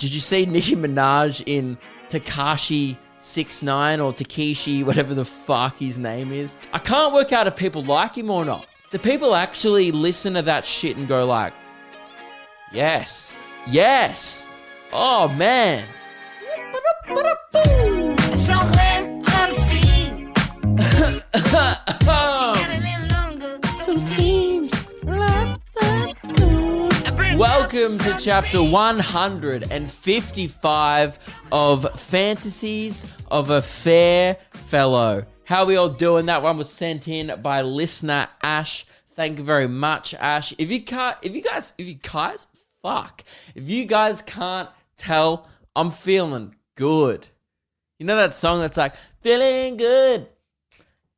Did you see Nicki Minaj in Takashi Six Nine or Takeshi, whatever the fuck his name is? I can't work out if people like him or not. Do people actually listen to that shit and go like, yes, yes, oh man. Welcome to chapter 155 of Fantasies of a Fair Fellow. How we all doing? That one was sent in by listener Ash. Thank you very much, Ash. If you can't, if you guys, if you guys, fuck, if you guys can't tell, I'm feeling good. You know that song that's like, feeling good,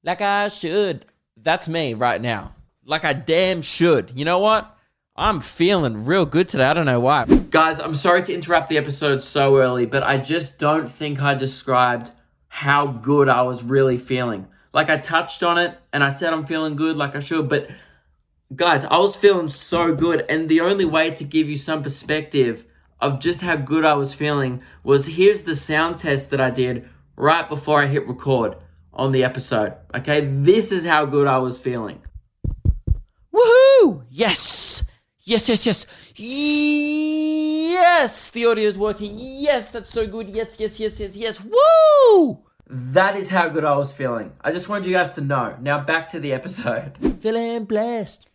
like I should. That's me right now. Like I damn should. You know what? I'm feeling real good today. I don't know why. Guys, I'm sorry to interrupt the episode so early, but I just don't think I described how good I was really feeling. Like I touched on it and I said I'm feeling good like I should, but guys, I was feeling so good. And the only way to give you some perspective of just how good I was feeling was here's the sound test that I did right before I hit record on the episode. Okay, this is how good I was feeling. Woohoo! Yes! Yes, yes, yes. Yes! The audio is working. Yes, that's so good. Yes, yes, yes, yes, yes. Woo! That is how good I was feeling. I just wanted you guys to know. Now back to the episode. Feeling blessed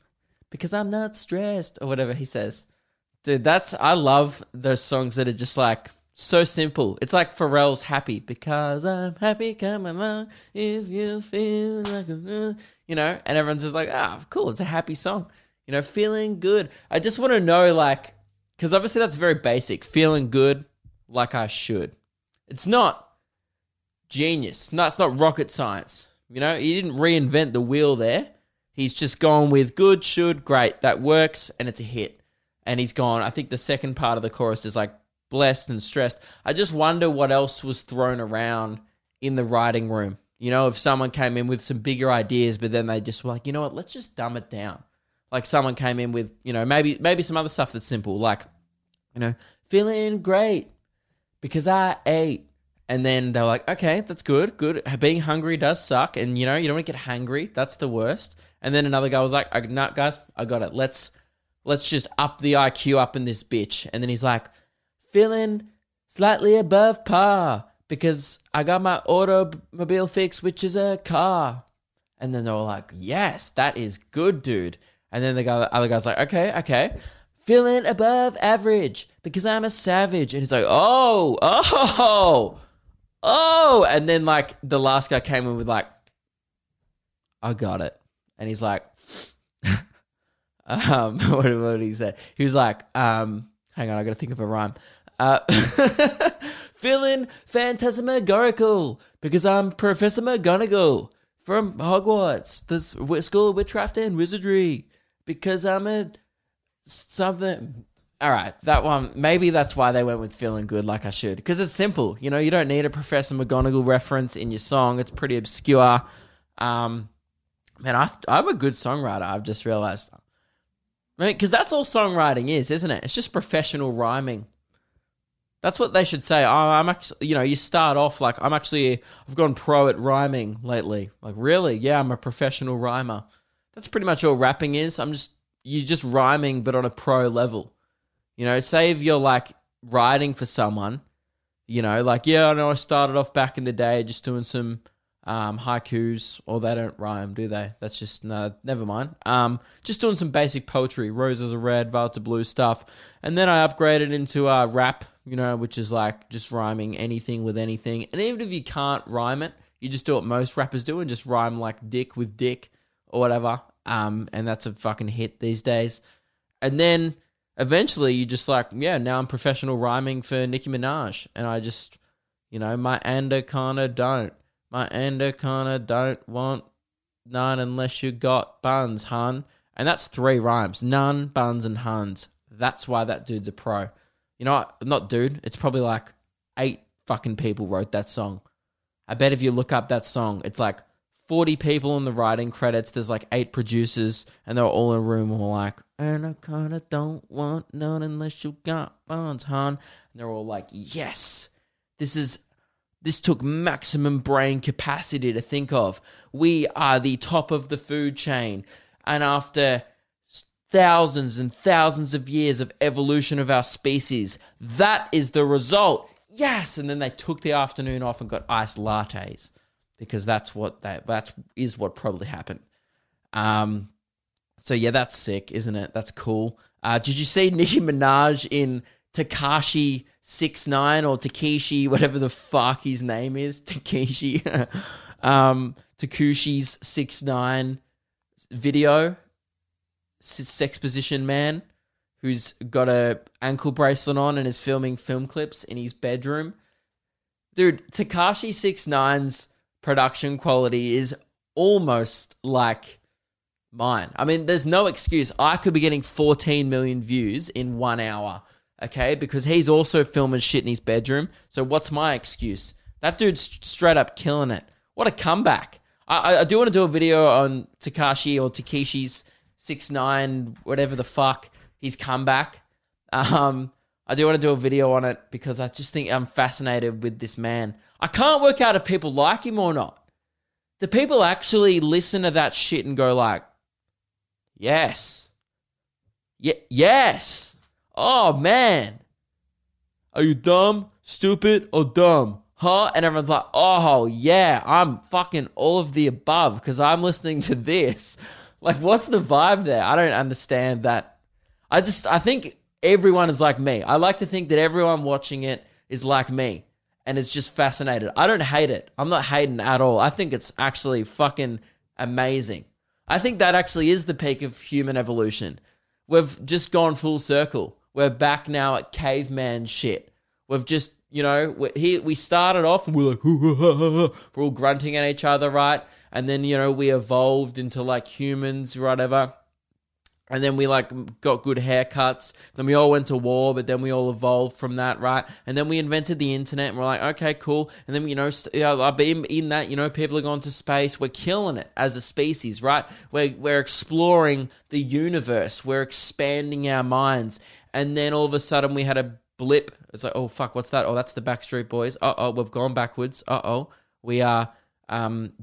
because I'm not stressed or whatever he says. Dude, that's I love those songs that are just like so simple. It's like Pharrell's "Happy" because I'm happy. Come along if you feel like a, you know, and everyone's just like, ah, cool. It's a happy song. You know, feeling good. I just want to know, like, because obviously that's very basic. Feeling good, like I should. It's not genius. No, it's not rocket science. You know, he didn't reinvent the wheel there. He's just gone with good, should, great. That works, and it's a hit. And he's gone. I think the second part of the chorus is like blessed and stressed. I just wonder what else was thrown around in the writing room. You know, if someone came in with some bigger ideas, but then they just were like, you know what, let's just dumb it down. Like someone came in with, you know, maybe maybe some other stuff that's simple, like, you know, feeling great because I ate. And then they're like, okay, that's good, good. Being hungry does suck, and you know you don't want to get hangry. That's the worst. And then another guy was like, "I- "No, guys, I got it. Let's let's just up the IQ up in this bitch." And then he's like, feeling slightly above par because I got my automobile fix, which is a car. And then they were like, yes, that is good, dude. And then the guy, the other guy's like, okay, okay. Feeling above average because I'm a savage. And he's like, oh, oh, oh. And then like the last guy came in with like, I got it. And he's like, um, what, what did he say? He was like, um, hang on, I got to think of a rhyme. Uh, feeling phantasmagorical because I'm Professor McGonagall from Hogwarts, the school of witchcraft and wizardry. Because I'm a something. All right, that one. Maybe that's why they went with feeling good, like I should. Because it's simple. You know, you don't need a Professor McGonagall reference in your song. It's pretty obscure. Um, man, I, I'm a good songwriter. I've just realized. I mean, because that's all songwriting is, isn't it? It's just professional rhyming. That's what they should say. Oh, I'm actually, you know, you start off like I'm actually, I've gone pro at rhyming lately. Like, really? Yeah, I'm a professional rhymer. That's pretty much all rapping is. I'm just, you're just rhyming, but on a pro level. You know, say if you're like writing for someone, you know, like, yeah, I know I started off back in the day just doing some um, haikus, or they don't rhyme, do they? That's just, no, never mind. Um, just doing some basic poetry, roses are red, violets are blue stuff. And then I upgraded into uh, rap, you know, which is like just rhyming anything with anything. And even if you can't rhyme it, you just do what most rappers do and just rhyme like dick with dick or whatever. Um, and that's a fucking hit these days. And then eventually you just like, yeah, now I'm professional rhyming for Nicki Minaj. And I just, you know, my anaconda don't. My anaconda don't want none unless you got buns, hun. And that's three rhymes. None, buns, and huns. That's why that dude's a pro. You know? Not dude. It's probably like eight fucking people wrote that song. I bet if you look up that song, it's like 40 people in the writing credits. There's like eight producers, and they're all in a room and were like, And I kinda don't want none unless you got funds, hon. And they're all like, yes, this is this took maximum brain capacity to think of. We are the top of the food chain. And after thousands and thousands of years of evolution of our species, that is the result. Yes. And then they took the afternoon off and got iced lattes because that's what that that's is what probably happened. Um so yeah, that's sick, isn't it? That's cool. Uh, did you see Nicki Minaj in Takashi six nine or Takeshi, whatever the fuck his name is, Takeshi, um, Takushi's six nine video, sex position man, who's got a ankle bracelet on and is filming film clips in his bedroom. Dude, Takashi six production quality is almost like mine. I mean, there's no excuse. I could be getting 14 million views in one hour, okay? Because he's also filming shit in his bedroom. So what's my excuse? That dude's straight up killing it. What a comeback. I, I- do want to do a video on Takashi or Takeshi's six nine, whatever the fuck, his comeback. Um, I do want to do a video on it because I just think I'm fascinated with this man. I can't work out if people like him or not. Do people actually listen to that shit and go like, Yes. Ye- yes. Oh man. Are you dumb, stupid, or dumb? Huh? And everyone's like, oh yeah, I'm fucking all of the above because I'm listening to this. Like, what's the vibe there? I don't understand that. I just, I think everyone is like me. I like to think that everyone watching it is like me and is just fascinated. I don't hate it. I'm not hating at all. I think it's actually fucking amazing. I think that actually is the peak of human evolution. We've just gone full circle. We're back now at caveman shit. We've just, you know, we here we started off and we're like, we're all grunting at each other, right? And then, you know, we evolved into like humans, whatever. And then we like got good haircuts. Then we all went to war, but then we all evolved from that, right? And then we invented the internet, and we're like, okay, cool. And then you know, st- I've been in that. You know, people are going to space. We're killing it as a species, right? We're we're exploring the universe. We're expanding our minds. And then all of a sudden, we had a blip. It's like, oh fuck, what's that? Oh, that's the Backstreet Boys. Uh oh, we've gone backwards. Uh oh, we are um,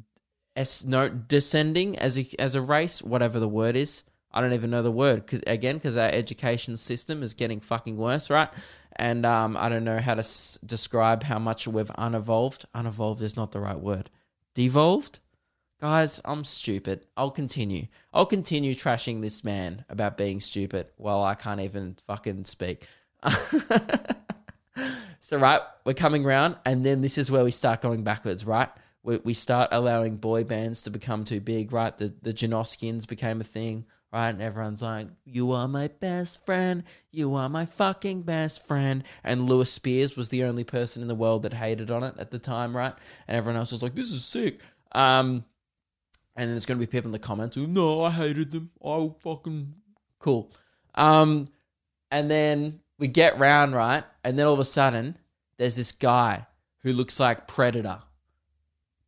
es- no descending as a as a race, whatever the word is. I don't even know the word because again, because our education system is getting fucking worse, right? And um, I don't know how to s- describe how much we've unevolved. Unevolved is not the right word. Devolved, guys. I'm stupid. I'll continue. I'll continue trashing this man about being stupid while I can't even fucking speak. So right, we're coming round, and then this is where we start going backwards. Right, we, we start allowing boy bands to become too big. Right, the the Janoskians became a thing. Right, and everyone's like, "You are my best friend. You are my fucking best friend." And Lewis Spears was the only person in the world that hated on it at the time. Right, and everyone else was like, "This is sick." Um, and then there's going to be people in the comments who, "No, I hated them. I fucking cool." Um, and then we get round, right? And then all of a sudden, there's this guy who looks like Predator,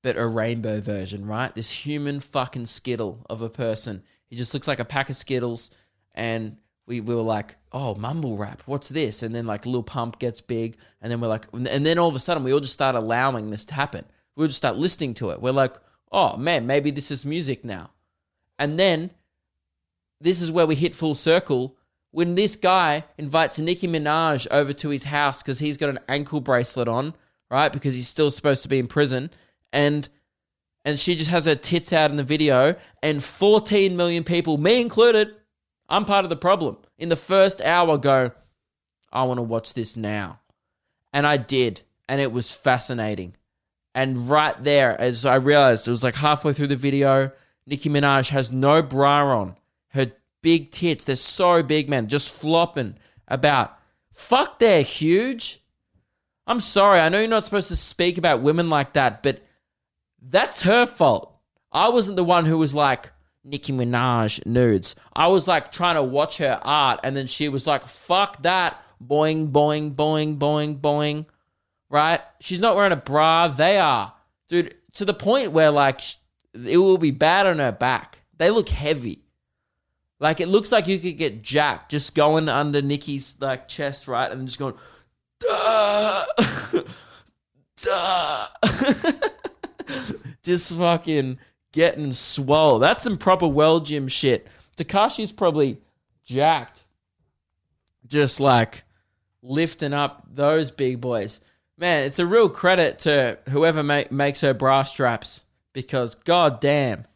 but a rainbow version, right? This human fucking Skittle of a person. He just looks like a pack of Skittles. And we, we were like, oh, mumble rap, what's this? And then like Lil Pump gets big. And then we're like, and then all of a sudden, we all just start allowing this to happen. We all just start listening to it. We're like, oh man, maybe this is music now. And then this is where we hit full circle when this guy invites Nicki Minaj over to his house because he's got an ankle bracelet on, right? Because he's still supposed to be in prison, and and she just has her tits out in the video, and 14 million people, me included, I'm part of the problem. In the first hour, go, I want to watch this now, and I did, and it was fascinating. And right there, as I realized, it was like halfway through the video, Nicki Minaj has no bra on. Her big tits, they're so big, man, just flopping about. Fuck, they're huge. I'm sorry, I know you're not supposed to speak about women like that, but that's her fault. I wasn't the one who was like, Nicki Minaj nudes. I was like trying to watch her art, and then she was like, fuck that. Boing, boing, boing, boing, boing. Right? She's not wearing a bra. They are. Dude, to the point where like it will be bad on her back. They look heavy. Like it looks like you could get jacked just going under Nicki's like chest, right, and then just going, Duh! Duh! just fucking getting swole. That's some proper well gym shit. Takashi's probably jacked, just like lifting up those big boys. Man, it's a real credit to whoever ma- makes her bra straps because god damn,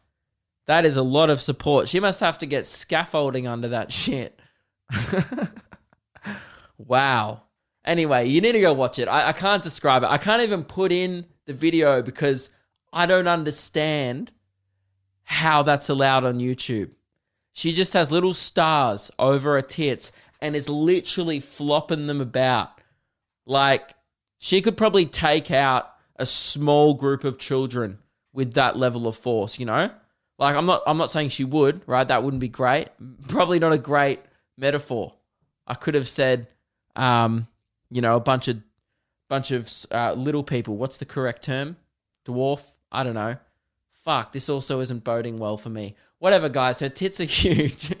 that is a lot of support. She must have to get scaffolding under that shit. wow. Anyway, you need to go watch it. I, I can't describe it. I can't even put in the video because I don't understand how that's allowed on YouTube. She just has little stars over her tits and is literally flopping them about. Like, she could probably take out a small group of children with that level of force, you know? Like I'm not I'm not saying she would, right? That wouldn't be great. Probably not a great metaphor. I could have said um, you know, a bunch of bunch of uh, little people. What's the correct term? Dwarf? I don't know. Fuck, this also isn't boding well for me. Whatever, guys. Her tits are huge.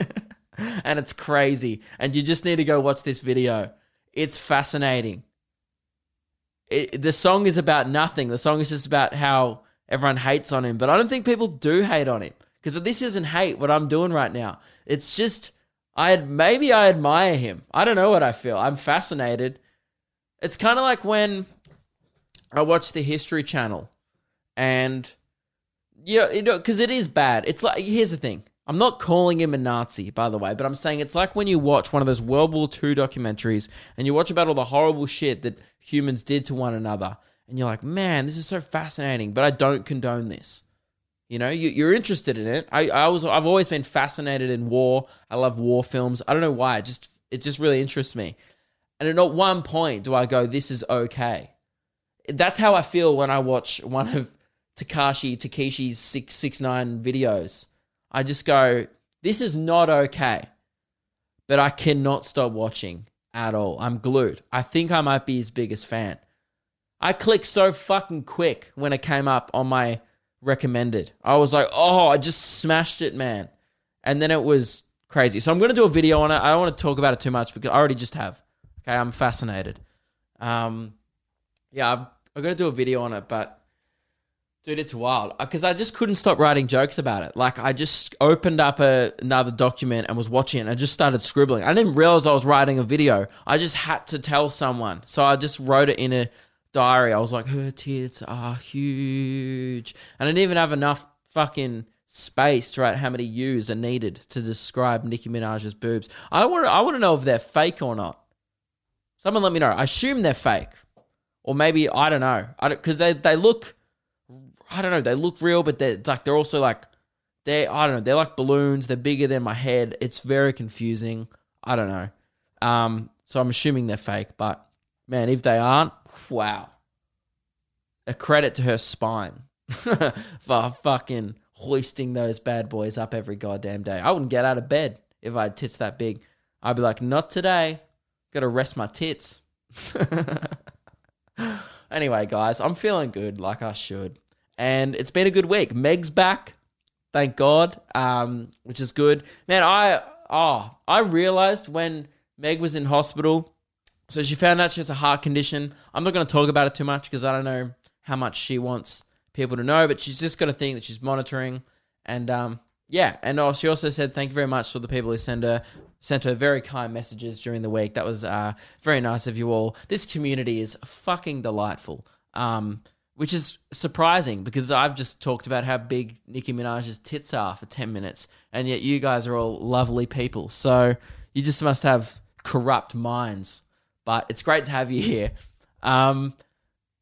and it's crazy. And you just need to go watch this video. It's fascinating. It, the song is about nothing. The song is just about how everyone hates on him. But I don't think people do hate on him because this isn't hate what I'm doing right now. It's just I maybe I admire him. I don't know what I feel. I'm fascinated. It's kind of like when I watch the History Channel, and yeah, you know, because it is bad. It's like here's the thing. I'm not calling him a Nazi, by the way, but I'm saying it's like when you watch one of those World War II documentaries and you watch about all the horrible shit that humans did to one another, and you're like, man, this is so fascinating, but I don't condone this. You know, you, you're interested in it. I, I was, I've always been fascinated in war. I love war films. I don't know why. It just, it just really interests me. And at not one point do I go, this is okay. That's how I feel when I watch one of Takashi Takeshi's six six nine videos. I just go, this is not okay. But I cannot stop watching at all. I'm glued. I think I might be his biggest fan. I clicked so fucking quick when it came up on my recommended. I was like, oh, I just smashed it, man. And then it was crazy. So I'm going to do a video on it. I don't want to talk about it too much because I already just have. Okay, I'm fascinated. Um, yeah, I'm, I'm going to do a video on it, but Dude, it's wild uh, because I just couldn't stop writing jokes about it. Like I just opened up a, another document and was watching it and I just started scribbling. I didn't realize I was writing a video. I just had to tell someone. So I just wrote it in a diary. I was like, her tits are huge. And I didn't even have enough fucking space to write how many U's are needed to describe Nicki Minaj's boobs. I want I want to know if they're fake or not. Someone let me know. I assume they're fake. Or maybe I don't know. I cuz they they look I don't know. They look real, but they're like they're also like they I don't know. They're like balloons. They're bigger than my head. It's very confusing. I don't know. Um, so I'm assuming they're fake, but man, if they aren't, wow. A credit to her spine for fucking hoisting those bad boys up every goddamn day. I wouldn't get out of bed if I had tits that big. I'd be like, not today. Gotta rest my tits. anyway, guys, I'm feeling good like I should and it's been a good week. Meg's back, thank God, um, which is good. Man, I oh I realized when Meg was in hospital, so she found out she has a heart condition. I'm not going to talk about it too much because I don't know how much she wants people to know, but she's just got a thing that she's monitoring, and um, yeah, and oh, she also said thank you very much for the people who send her sent her very kind messages during the week. That was uh, very nice of you all. This community is fucking delightful. Um, which is surprising because I've just talked about how big Nicki Minaj's tits are for 10 minutes, and yet you guys are all lovely people. So you just must have corrupt minds. But it's great to have you here. Um,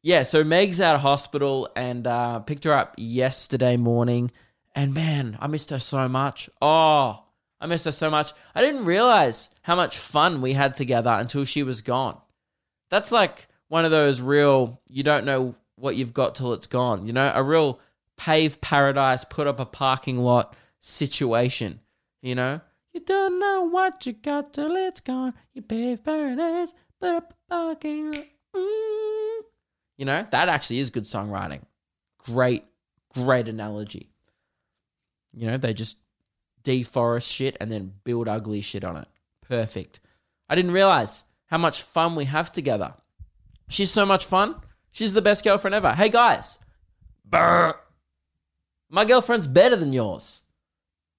yeah, so Meg's out of hospital and uh, picked her up yesterday morning. And man, I missed her so much. Oh, I missed her so much. I didn't realize how much fun we had together until she was gone. That's like one of those real, you don't know what you've got till it's gone. You know, a real pave paradise, put up a parking lot situation. You know, you don't know what you got till it's gone. You pave paradise, put up a parking lot. Mm. You know, that actually is good songwriting. Great, great analogy. You know, they just deforest shit and then build ugly shit on it. Perfect. I didn't realize how much fun we have together. She's so much fun. She's the best girlfriend ever. Hey guys, Brr. my girlfriend's better than yours.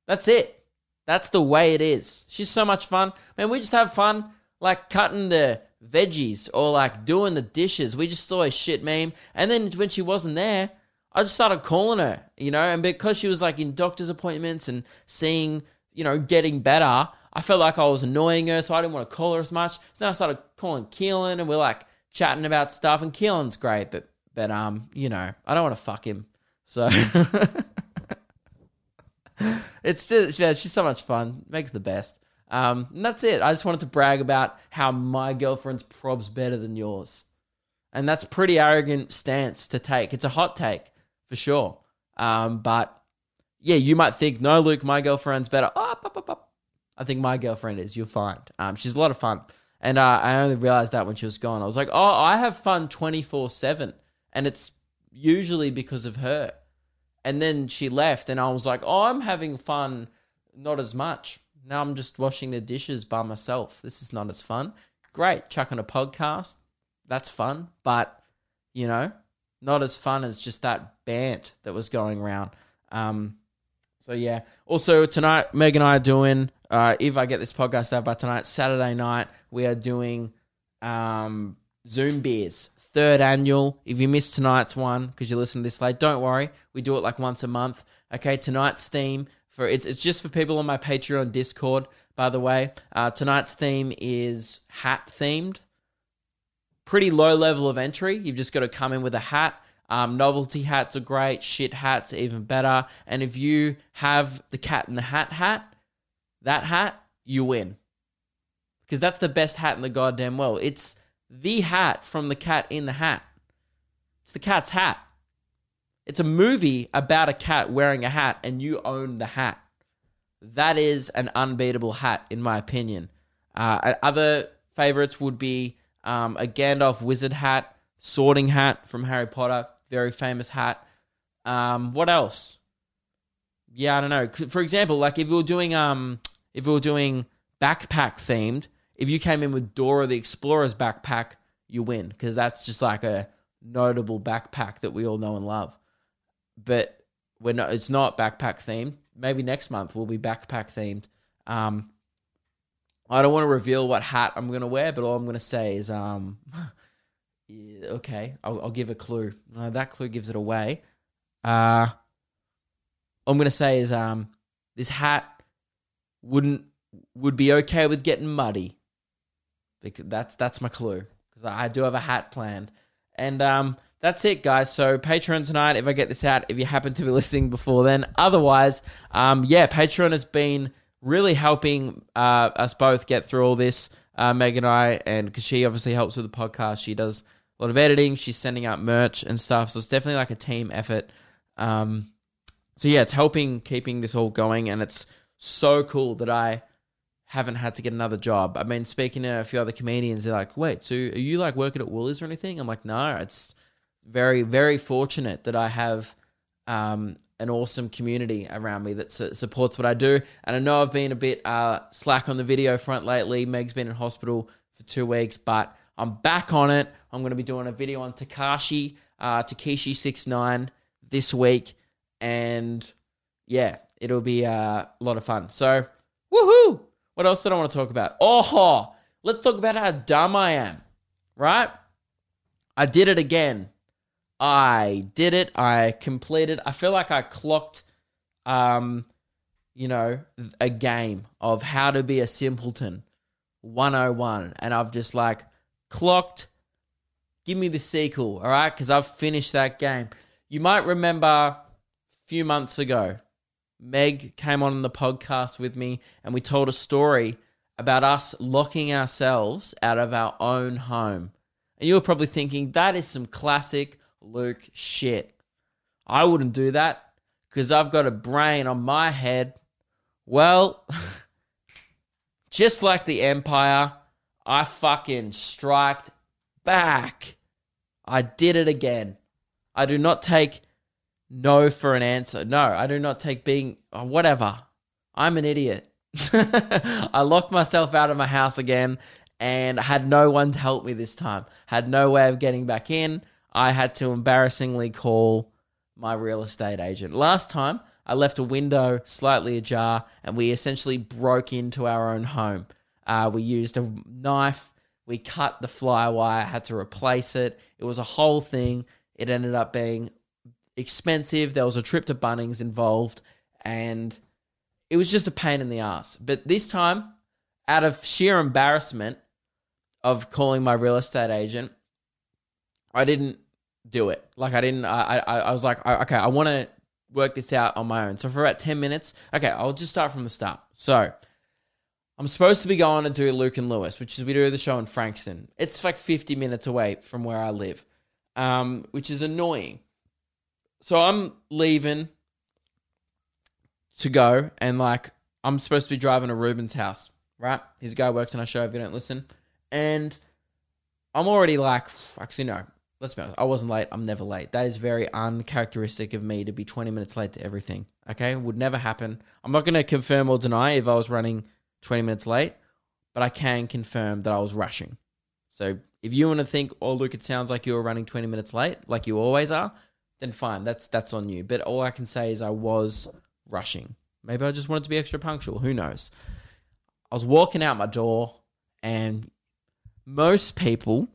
That's it. That's the way it is. She's so much fun. Man, we just have fun like cutting the veggies or like doing the dishes. We just saw a shit meme. And then when she wasn't there, I just started calling her, you know, and because she was like in doctor's appointments and seeing, you know, getting better, I felt like I was annoying her, so I didn't want to call her as much. So then I started calling Keelan and we're like chatting about stuff and Keelan's great, but but um, you know, I don't want to fuck him. So it's just yeah, she's so much fun. Makes the best. Um, and that's it. I just wanted to brag about how my girlfriend's prob's better than yours. And that's pretty arrogant stance to take. It's a hot take for sure. Um, but yeah, you might think, no, Luke, my girlfriend's better. Oh. I think my girlfriend is. You'll find. Um, she's a lot of fun. And uh, I only realized that when she was gone. I was like, oh, I have fun 24 7. And it's usually because of her. And then she left, and I was like, oh, I'm having fun, not as much. Now I'm just washing the dishes by myself. This is not as fun. Great, chucking a podcast. That's fun. But, you know, not as fun as just that bant that was going around. Um, so yeah. Also tonight, Meg and I are doing. Uh, if I get this podcast out by tonight, Saturday night, we are doing um, Zoom beers, third annual. If you missed tonight's one because you listen to this late, don't worry. We do it like once a month. Okay, tonight's theme for it's it's just for people on my Patreon Discord. By the way, uh, tonight's theme is hat themed pretty low level of entry. You've just got to come in with a hat. Um, novelty hats are great. Shit hats are even better. And if you have the cat in the hat hat, that hat, you win. Because that's the best hat in the goddamn world. It's the hat from the cat in the hat. It's the cat's hat. It's a movie about a cat wearing a hat and you own the hat. That is an unbeatable hat, in my opinion. Uh, other favorites would be um, a Gandalf wizard hat, sorting hat from Harry Potter, very famous hat. Um, what else? Yeah, I don't know. For example, like if were doing um, if we were doing backpack themed, if you came in with Dora the Explorer's backpack, you win because that's just like a notable backpack that we all know and love. But we're not, it's not backpack themed. Maybe next month will be backpack themed. Um, I don't want to reveal what hat I'm going to wear, but all I'm going to say is, um, okay, I'll, I'll, give a clue. Uh, that clue gives it away. Uh, I'm going to say is, um, this hat wouldn't would be okay with getting muddy. Because that's that's my clue. Because I do have a hat planned, and um, that's it, guys. So Patreon tonight. If I get this out, if you happen to be listening before then, otherwise, um, yeah, Patreon has been really helping uh, us both get through all this. Uh, Meg and I, and because she obviously helps with the podcast, she does a lot of editing. She's sending out merch and stuff, so it's definitely like a team effort. Um, so yeah, it's helping keeping this all going, and it's so cool that I haven't had to get another job. I've been speaking to a few other comedians. They're like, "Wait, so are you like working at Woolies or anything?" I'm like, "No, it's very, very fortunate that I have um, an awesome community around me that su- supports what I do. And I know I've been a bit uh, slack on the video front lately. Meg's been in hospital for two weeks, but I'm back on it. I'm going to be doing a video on Takashi, uh, Takeshi six nine this week, and yeah, it'll be uh, a lot of fun. So, woohoo! What else did I want to talk about? Oh, let's talk about how dumb I am. Right? I did it again. I did it. I completed. I feel like I clocked, um, you know, a game of how to be a simpleton 101. And I've just like clocked, give me the sequel, all right? Because I've finished that game. You might remember a few months ago, Meg came on the podcast with me and we told a story about us locking ourselves out of our own home. And you were probably thinking, that is some classic Luke shit. I wouldn't do that because I've got a brain on my head. Well, just like the Empire, I fucking striked back. I did it again. I do not take no for an answer. No, I do not take being oh, whatever. I'm an idiot. I locked myself out of my house again and had no one to help me this time. Had no way of getting back in. I had to embarrassingly call my real estate agent. Last time, I left a window slightly ajar and we essentially broke into our own home. Uh, we used a knife, we cut the fly wire, had to replace it. It was a whole thing. It ended up being expensive. There was a trip to Bunnings involved, and it was just a pain in the ass. But this time, out of sheer embarrassment of calling my real estate agent, I didn't do it. Like I didn't. I I, I was like, okay, I want to work this out on my own. So for about ten minutes, okay, I'll just start from the start. So. I'm supposed to be going to do Luke and Lewis, which is we do the show in Frankston. It's like 50 minutes away from where I live, um, which is annoying. So I'm leaving to go, and like I'm supposed to be driving to Ruben's house, right? He's a guy works on our show. If you don't listen, and I'm already like, actually no. Let's be honest. I wasn't late. I'm never late. That is very uncharacteristic of me to be 20 minutes late to everything. Okay, would never happen. I'm not going to confirm or deny if I was running 20 minutes late, but I can confirm that I was rushing. So if you want to think, oh look, it sounds like you were running 20 minutes late, like you always are, then fine. That's that's on you. But all I can say is I was rushing. Maybe I just wanted to be extra punctual. Who knows? I was walking out my door, and most people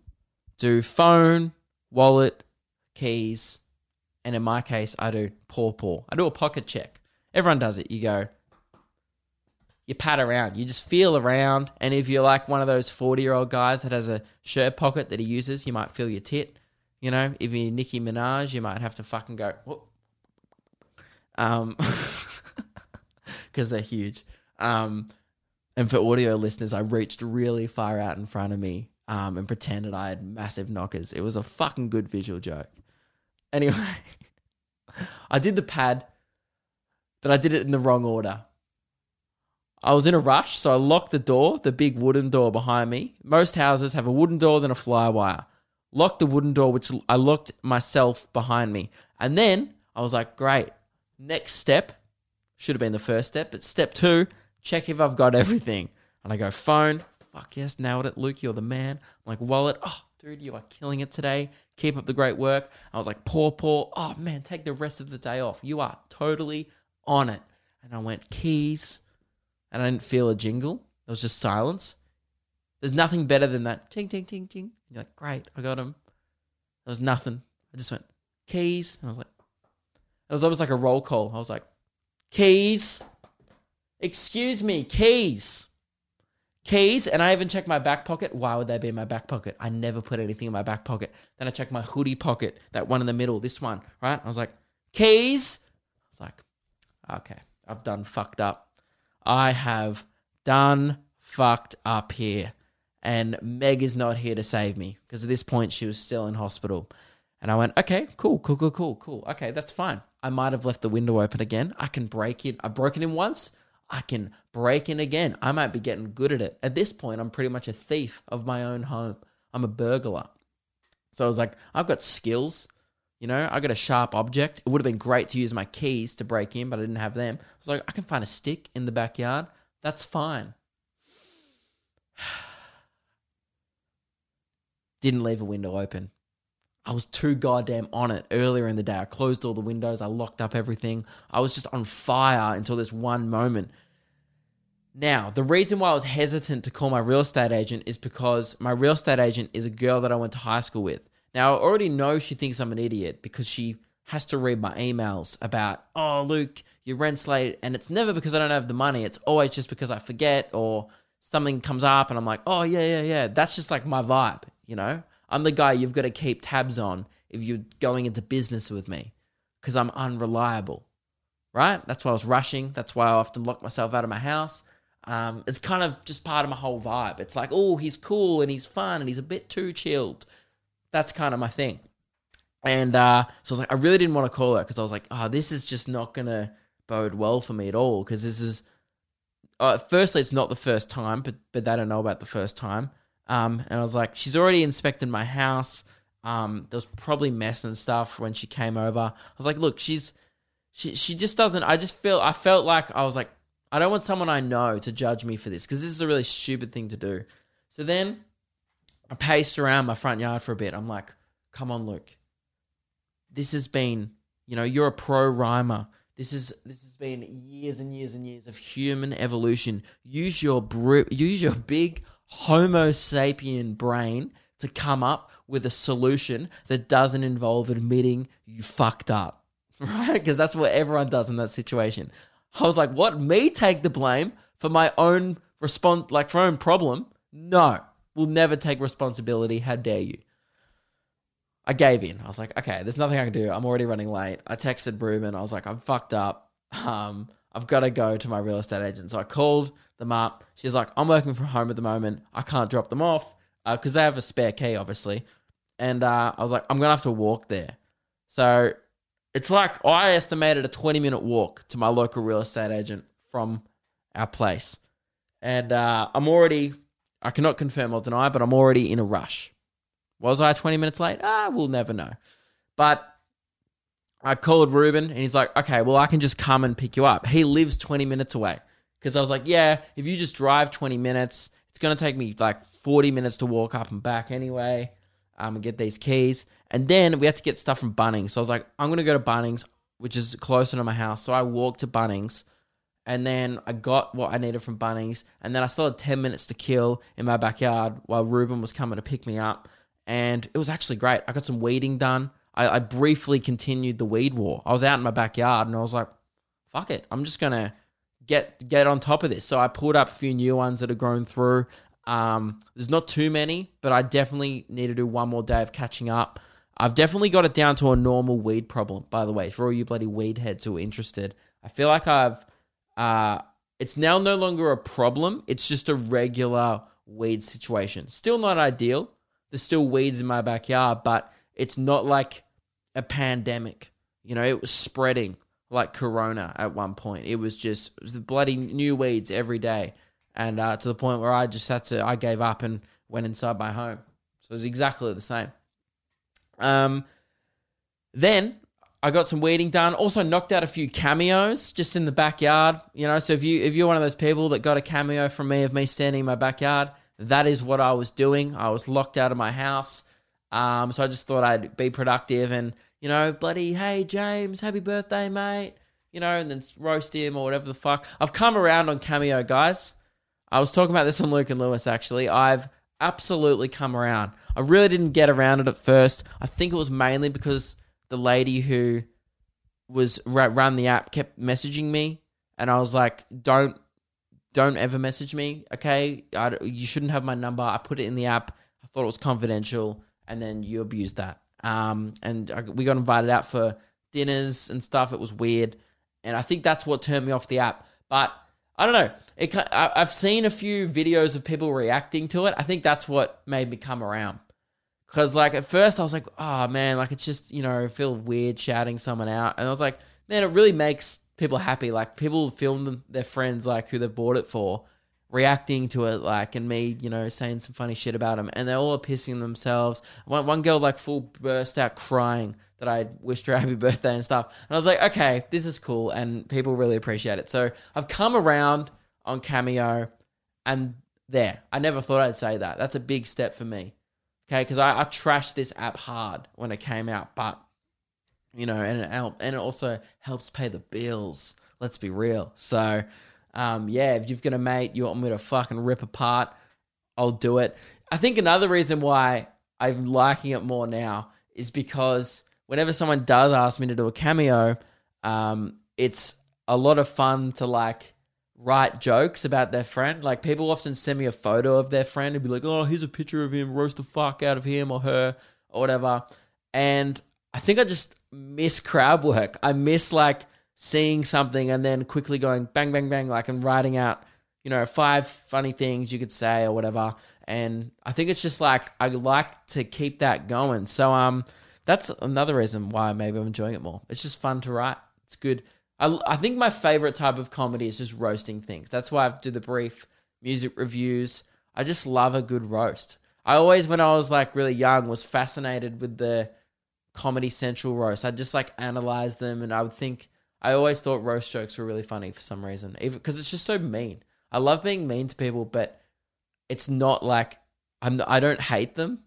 do phone, wallet, keys, and in my case, I do paw paw. I do a pocket check. Everyone does it. You go, you pat around, you just feel around, and if you're like one of those forty-year-old guys that has a shirt pocket that he uses, you might feel your tit. You know, if you're Nicki Minaj, you might have to fucking go, um, because they're huge. Um, and for audio listeners, I reached really far out in front of me um, and pretended I had massive knockers. It was a fucking good visual joke. Anyway, I did the pad, but I did it in the wrong order. I was in a rush, so I locked the door, the big wooden door behind me. Most houses have a wooden door, then a fly wire. Locked the wooden door, which I locked myself behind me. And then I was like, great. Next step, should have been the first step, but step two, check if I've got everything. And I go, phone, fuck yes, nailed it, Luke, you're the man. I'm like, wallet, oh, dude, you are killing it today. Keep up the great work. I was like, poor, poor, oh man, take the rest of the day off. You are totally on it. And I went, keys, and I didn't feel a jingle. It was just silence. There's nothing better than that. Ting, ting, ting, ting. You're like, great, I got him. There was nothing. I just went, keys. And I was like, it was almost like a roll call. I was like, keys. Excuse me, keys. Keys. And I even checked my back pocket. Why would they be in my back pocket? I never put anything in my back pocket. Then I checked my hoodie pocket, that one in the middle, this one, right? I was like, keys. I was like, okay, I've done fucked up. I have done fucked up here. And Meg is not here to save me because at this point she was still in hospital. And I went, okay, cool, cool, cool, cool, cool. Okay, that's fine. I might have left the window open again. I can break in. I've broken in once. I can break in again. I might be getting good at it. At this point, I'm pretty much a thief of my own home. I'm a burglar. So I was like, I've got skills. You know, I got a sharp object. It would have been great to use my keys to break in, but I didn't have them. I was like, I can find a stick in the backyard. That's fine. Didn't leave a window open. I was too goddamn on it earlier in the day. I closed all the windows, I locked up everything. I was just on fire until this one moment. Now, the reason why I was hesitant to call my real estate agent is because my real estate agent is a girl that I went to high school with. Now, I already know she thinks I'm an idiot because she has to read my emails about, oh, Luke, your rent's late. And it's never because I don't have the money. It's always just because I forget or something comes up and I'm like, oh, yeah, yeah, yeah. That's just like my vibe, you know? I'm the guy you've got to keep tabs on if you're going into business with me because I'm unreliable, right? That's why I was rushing. That's why I often lock myself out of my house. Um, it's kind of just part of my whole vibe. It's like, oh, he's cool and he's fun and he's a bit too chilled. That's kind of my thing. And uh, so I was like, I really didn't want to call her because I was like, oh, this is just not going to bode well for me at all because this is, uh, firstly, it's not the first time, but, but they don't know about the first time. Um, and I was like, she's already inspected my house. Um, there was probably mess and stuff when she came over. I was like, look, she's she she just doesn't. I just feel I felt like I was like, I don't want someone I know to judge me for this because this is a really stupid thing to do. So then I paced around my front yard for a bit. I'm like, come on, Luke. This has been, you know, you're a pro rhymer. This is this has been years and years and years of human evolution. Use your br- use your big Homo sapien brain to come up with a solution that doesn't involve admitting you fucked up, right? Because that's what everyone does in that situation. I was like, what? Me take the blame for my own response, like for own problem? No, we'll never take responsibility. How dare you? I gave in. I was like, okay, there's nothing I can do. I'm already running late. I texted Ruben. I was like, I'm fucked up. Um, I've got to go to my real estate agent. So I called them up. She's like, I'm working from home at the moment. I can't drop them off because they have a spare key, obviously. And uh, I was like, I'm gonna have to walk there. So it's like I estimated a 20 minute walk to my local real estate agent from our place, and uh, I'm already. I cannot confirm or deny, but I'm already in a rush. Was I 20 minutes late? Ah, we'll never know. But I called Ruben and he's like, okay, well, I can just come and pick you up. He lives 20 minutes away. Because I was like, yeah, if you just drive 20 minutes, it's going to take me like 40 minutes to walk up and back anyway um, and get these keys. And then we had to get stuff from Bunnings. So I was like, I'm going to go to Bunnings, which is closer to my house. So I walked to Bunnings and then I got what I needed from Bunnings. And then I still had 10 minutes to kill in my backyard while Ruben was coming to pick me up. And it was actually great. I got some weeding done. I, I briefly continued the weed war. I was out in my backyard and I was like, fuck it. I'm just going to get get on top of this. So I pulled up a few new ones that have grown through. Um, there's not too many, but I definitely need to do one more day of catching up. I've definitely got it down to a normal weed problem, by the way, for all you bloody weed heads who are interested. I feel like I've uh it's now no longer a problem, it's just a regular weed situation. Still not ideal. There's still weeds in my backyard, but it's not like a pandemic. You know, it was spreading like corona at one point. It was just it was the bloody new weeds every day and uh, to the point where I just had to, I gave up and went inside my home. So it was exactly the same. Um, then I got some weeding done. Also knocked out a few cameos just in the backyard. You know, so if you if you're one of those people that got a cameo from me of me standing in my backyard, that is what I was doing. I was locked out of my house. Um, so I just thought I'd be productive and you know, bloody hey James, happy birthday, mate. You know, and then roast him or whatever the fuck. I've come around on cameo, guys. I was talking about this on Luke and Lewis actually. I've absolutely come around. I really didn't get around it at first. I think it was mainly because the lady who was ra- ran the app kept messaging me, and I was like, "Don't, don't ever message me, okay? I, you shouldn't have my number." I put it in the app. I thought it was confidential, and then you abused that. Um, and I, we got invited out for dinners and stuff. It was weird, and I think that's what turned me off the app. But I don't know. It, I- I've seen a few videos of people reacting to it. I think that's what made me come around. Because, like, at first I was like, oh, man, like, it's just, you know, feel weird shouting someone out. And I was like, man, it really makes people happy. Like, people film them, their friends, like, who they've bought it for, reacting to it, like, and me, you know, saying some funny shit about them. And they're all pissing themselves. One, one girl, like, full burst out crying that I wished her happy birthday and stuff. And I was like, okay, this is cool. And people really appreciate it. So I've come around on Cameo and there. I never thought I'd say that. That's a big step for me. Okay, because I, I trashed this app hard when it came out, but you know, and it and it also helps pay the bills. Let's be real. So, um, yeah, if you've got a mate you want me to fucking rip apart, I'll do it. I think another reason why I'm liking it more now is because whenever someone does ask me to do a cameo, um, it's a lot of fun to like write jokes about their friend. Like people often send me a photo of their friend and be like, "Oh, here's a picture of him. Roast the fuck out of him or her or whatever." And I think I just miss crowd work. I miss like seeing something and then quickly going bang, bang, bang, like and writing out, you know, five funny things you could say or whatever. And I think it's just like I like to keep that going. So um, that's another reason why maybe I'm enjoying it more. It's just fun to write. It's good. I, I think my favorite type of comedy is just roasting things. That's why I do the brief music reviews. I just love a good roast. I always, when I was like really young, was fascinated with the Comedy Central roast. I'd just like analyze them and I would think, I always thought roast jokes were really funny for some reason, even because it's just so mean. I love being mean to people, but it's not like I'm. I don't hate them.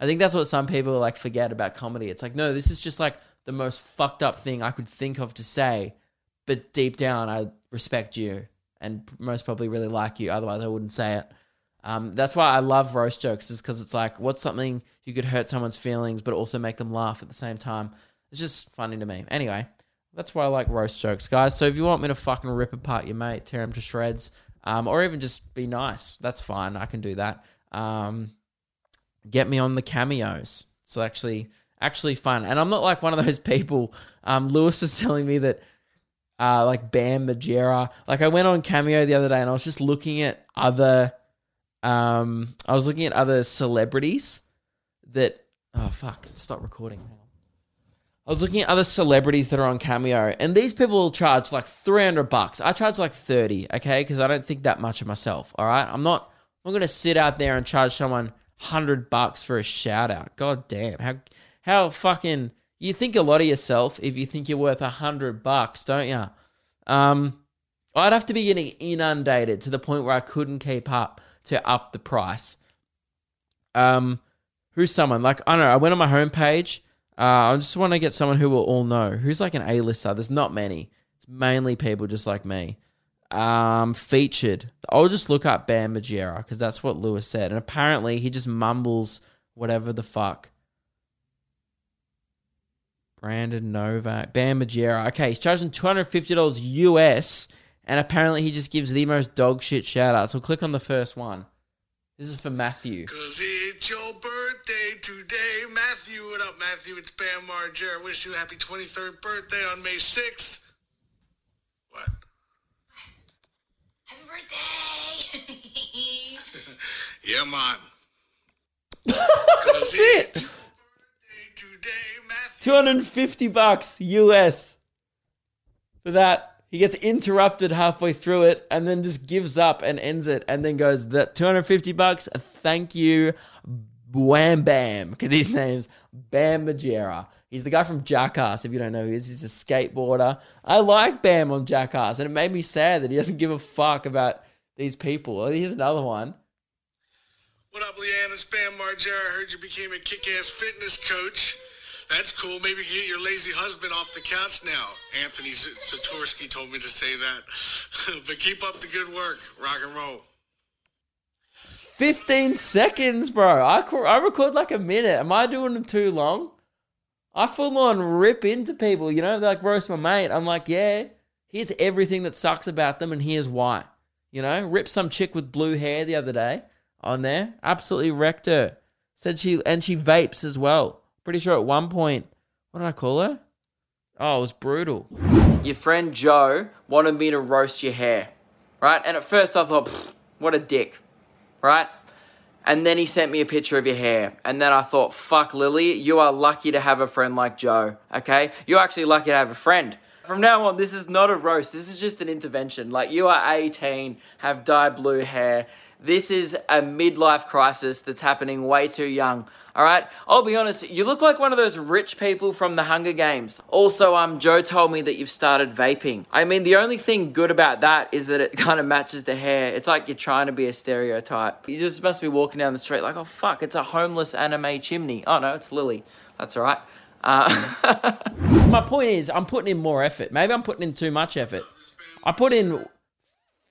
I think that's what some people like forget about comedy. It's like, no, this is just like the most fucked up thing I could think of to say, but deep down, I respect you and most probably really like you. Otherwise, I wouldn't say it. Um, that's why I love roast jokes, is because it's like, what's something you could hurt someone's feelings, but also make them laugh at the same time? It's just funny to me. Anyway, that's why I like roast jokes, guys. So if you want me to fucking rip apart your mate, tear him to shreds, um, or even just be nice, that's fine. I can do that. Um, get me on the cameos. It's actually actually fun, and I'm not like one of those people. Um, Lewis was telling me that uh, like Bam Margera. Like I went on Cameo the other day and I was just looking at other um I was looking at other celebrities that oh fuck, stop recording. I was looking at other celebrities that are on Cameo and these people will charge like 300 bucks. I charge like 30, okay? Cuz I don't think that much of myself, all right? I'm not I'm going to sit out there and charge someone 100 bucks for a shout out. God damn. How how fucking you think a lot of yourself if you think you're worth a hundred bucks, don't you? Um, I'd have to be getting inundated to the point where I couldn't keep up to up the price. Um, who's someone like I don't know? I went on my homepage. Uh, I just want to get someone who will all know who's like an A-lister. There's not many. It's mainly people just like me. Um, featured. I'll just look up Bam Margera because that's what Lewis said, and apparently he just mumbles whatever the fuck. Brandon Novak, Bam Margera. Okay, he's charging two hundred fifty dollars US, and apparently he just gives the most dog shit shout outs. So click on the first one. This is for Matthew. Cause it's your birthday today, Matthew. What up, Matthew? It's Bam Margera. Wish you a happy 23rd birthday on May 6th. What? Happy birthday! Yeah, man. Cause it. it's today, Two hundred and fifty bucks US for that. He gets interrupted halfway through it and then just gives up and ends it and then goes, That 250 bucks, thank you, Wham Bam, because his name's Bam Margera. He's the guy from Jackass, if you don't know who he is. He's a skateboarder. I like Bam on Jackass, and it made me sad that he doesn't give a fuck about these people. Here's another one. What up, Leanne? It's Bam Margera. I heard you became a kick-ass fitness coach. That's cool. Maybe you get your lazy husband off the couch now. Anthony Zatorsky told me to say that. but keep up the good work. Rock and roll. 15 seconds, bro. I, I record like a minute. Am I doing them too long? I full on rip into people, you know, like roast my mate. I'm like, yeah, here's everything that sucks about them, and here's why. You know, rip some chick with blue hair the other day on there. Absolutely wrecked her. Said she, and she vapes as well. Pretty sure at one point, what did I call her? Oh, it was brutal. Your friend Joe wanted me to roast your hair, right? And at first I thought, what a dick, right? And then he sent me a picture of your hair. And then I thought, fuck, Lily, you are lucky to have a friend like Joe, okay? You're actually lucky to have a friend. From now on, this is not a roast. This is just an intervention. Like, you are 18, have dyed blue hair. This is a midlife crisis that's happening way too young. All right? I'll be honest, you look like one of those rich people from the Hunger Games. Also, um, Joe told me that you've started vaping. I mean, the only thing good about that is that it kind of matches the hair. It's like you're trying to be a stereotype. You just must be walking down the street like, oh fuck, it's a homeless anime chimney. Oh no, it's Lily. That's all right. Uh, my point is, I'm putting in more effort. Maybe I'm putting in too much effort. I put in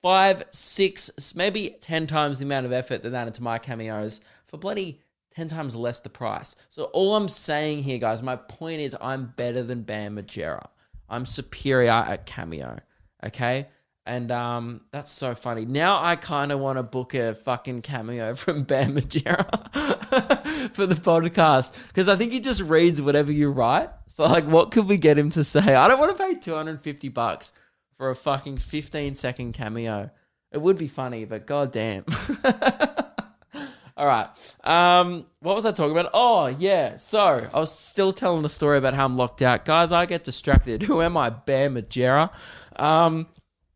five, six, maybe ten times the amount of effort than that into my cameos for bloody ten times less the price. So all I'm saying here, guys, my point is I'm better than Bam Margera. I'm superior at cameo. Okay. And um, that's so funny. Now I kind of want to book a fucking cameo from Bam Margera for the podcast because I think he just reads whatever you write. So like, what could we get him to say? I don't want to pay 250 bucks for a fucking 15 second cameo. It would be funny, but goddamn. All right. Um, what was I talking about? Oh, yeah. So I was still telling the story about how I'm locked out. Guys, I get distracted. Who am I? Bear Margera. Um,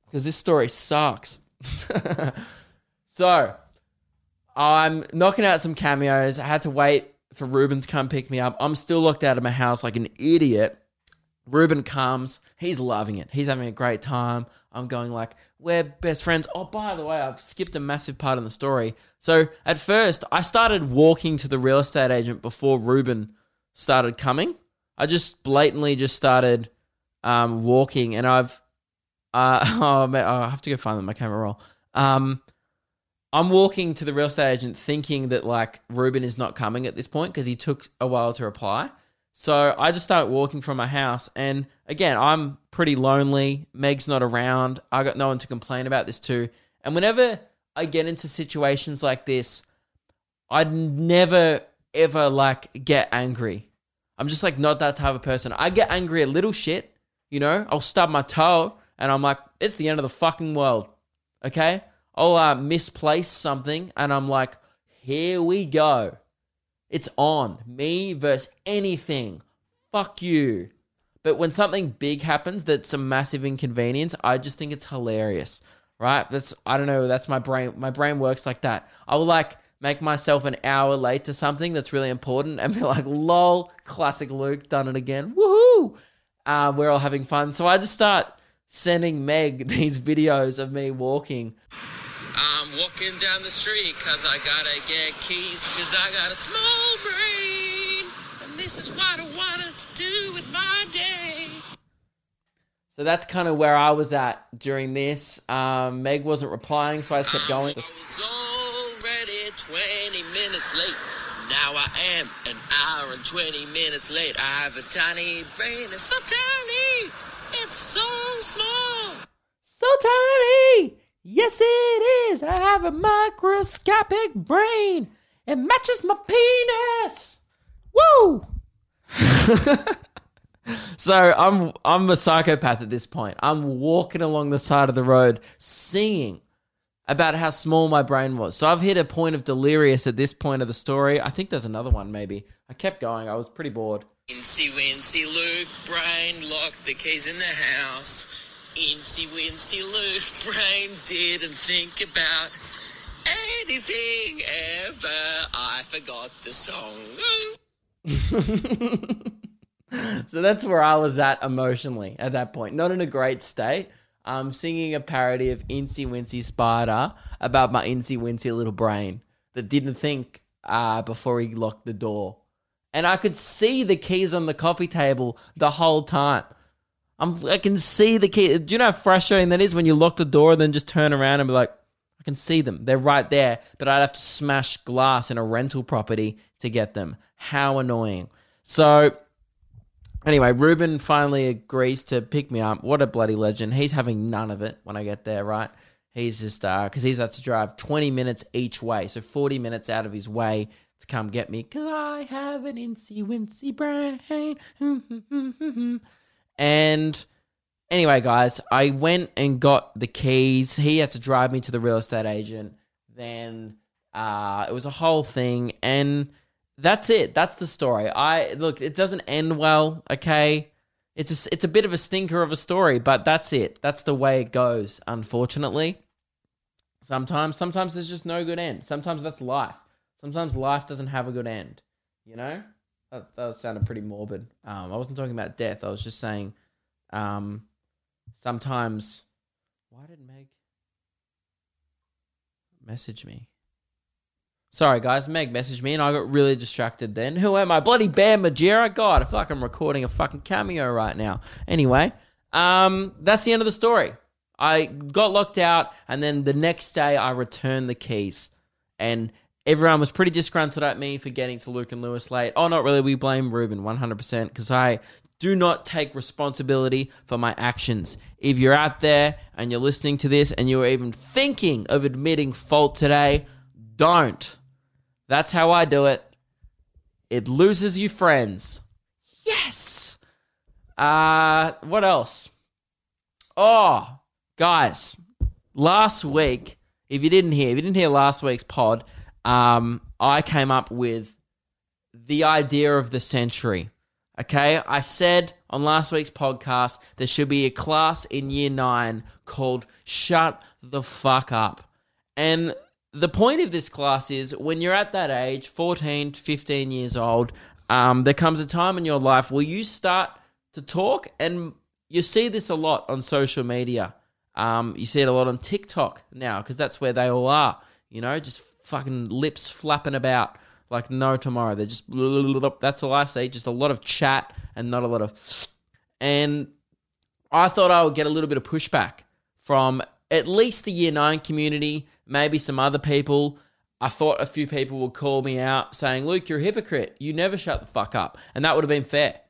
because this story sucks. so I'm knocking out some cameos. I had to wait for Ruben to come pick me up. I'm still locked out of my house like an idiot. Ruben comes. He's loving it. He's having a great time. I'm going like, we're best friends. Oh, by the way, I've skipped a massive part in the story. So at first, I started walking to the real estate agent before Ruben started coming. I just blatantly just started um, walking, and I've uh, oh, man, I have to go find my camera roll. Um, I'm walking to the real estate agent thinking that like Ruben is not coming at this point because he took a while to reply. So I just start walking from my house, and again, I'm pretty lonely. Meg's not around. I got no one to complain about this to. And whenever I get into situations like this, I'd never ever like get angry. I'm just like not that type of person. I get angry at little shit, you know. I'll stub my toe, and I'm like, it's the end of the fucking world. Okay, I'll uh, misplace something, and I'm like, here we go. It's on. Me versus anything. Fuck you. But when something big happens that's a massive inconvenience, I just think it's hilarious. Right? That's I don't know, that's my brain my brain works like that. I will like make myself an hour late to something that's really important and be like, lol, classic Luke, done it again. Woohoo! Uh, we're all having fun. So I just start sending Meg these videos of me walking I'm walking down the street cause I gotta get keys because I got a small brain. And this is what I to do with my day. So that's kind of where I was at during this. Um, Meg wasn't replying, so I just kept going. I was already 20 minutes late. Now I am an hour and 20 minutes late. I have a tiny brain. It's so tiny. It's so small. So tiny! Yes, it is! I have a microscopic brain! It matches my penis! Woo! so I'm I'm a psychopath at this point. I'm walking along the side of the road singing about how small my brain was. So I've hit a point of delirious at this point of the story. I think there's another one maybe. I kept going. I was pretty bored. Incy Wincy Luke Brain locked the keys in the house. Incy Wincy Luke Brain didn't think about anything ever. I forgot the song. so that's where I was at emotionally at that point. Not in a great state. I'm singing a parody of Incy Wincy Spider about my Incy Wincy little brain that didn't think uh, before he locked the door. And I could see the keys on the coffee table the whole time. I'm, I can see the key. Do you know how frustrating that is when you lock the door and then just turn around and be like, I can see them. They're right there, but I'd have to smash glass in a rental property to get them. How annoying. So, anyway, Ruben finally agrees to pick me up. What a bloody legend. He's having none of it when I get there, right? He's just, uh, because he's had to drive 20 minutes each way. So, 40 minutes out of his way to come get me because I have an incy wincy brain. And anyway, guys, I went and got the keys. He had to drive me to the real estate agent. Then uh, it was a whole thing, and that's it. That's the story. I look. It doesn't end well. Okay, it's a, it's a bit of a stinker of a story, but that's it. That's the way it goes. Unfortunately, sometimes sometimes there's just no good end. Sometimes that's life. Sometimes life doesn't have a good end. You know. That, that sounded pretty morbid. Um, I wasn't talking about death. I was just saying, um, sometimes. Why did Meg message me? Sorry, guys. Meg messaged me, and I got really distracted. Then who am I? Bloody Bear Margera. God, I feel like I'm recording a fucking cameo right now. Anyway, um, that's the end of the story. I got locked out, and then the next day I returned the keys, and Everyone was pretty disgruntled at me for getting to Luke and Lewis late. Oh, not really. We blame Ruben 100% because I do not take responsibility for my actions. If you're out there and you're listening to this and you're even thinking of admitting fault today, don't. That's how I do it. It loses you friends. Yes. Uh, what else? Oh, guys, last week, if you didn't hear, if you didn't hear last week's pod, um, I came up with the idea of the century. Okay, I said on last week's podcast there should be a class in year nine called Shut the Fuck Up. And the point of this class is when you're at that age, 14, 15 years old, um, there comes a time in your life where you start to talk, and you see this a lot on social media. Um, you see it a lot on TikTok now because that's where they all are. You know, just fucking lips flapping about like no tomorrow. They're just that's all I see. Just a lot of chat and not a lot of. And I thought I would get a little bit of pushback from at least the year nine community, maybe some other people. I thought a few people would call me out saying, Luke, you're a hypocrite. You never shut the fuck up. And that would have been fair.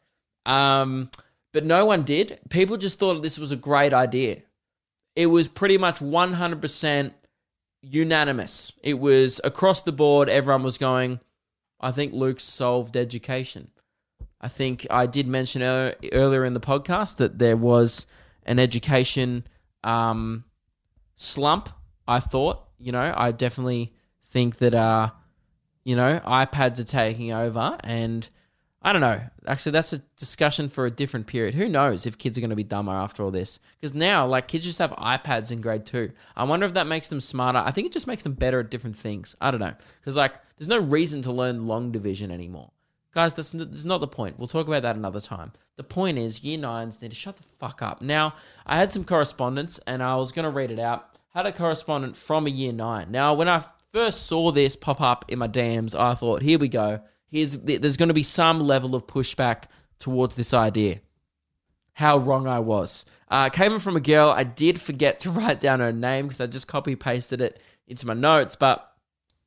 Um, but no one did. People just thought this was a great idea. It was pretty much 100% unanimous. It was across the board. Everyone was going, I think Luke solved education. I think I did mention earlier in the podcast that there was an education um, slump. I thought, you know, I definitely think that, uh, you know, iPads are taking over, and I don't know. Actually, that's a discussion for a different period. Who knows if kids are going to be dumber after all this? Because now, like, kids just have iPads in grade two. I wonder if that makes them smarter. I think it just makes them better at different things. I don't know. Because, like, there's no reason to learn long division anymore. Guys, that's, that's not the point. We'll talk about that another time. The point is, year nines need to shut the fuck up. Now, I had some correspondence and I was going to read it out. Had a correspondent from a year nine. Now, when I first saw this pop up in my DMs, I thought, here we go. Here's there's going to be some level of pushback towards this idea. How wrong I was. Uh, came from a girl. I did forget to write down her name because I just copy pasted it into my notes. But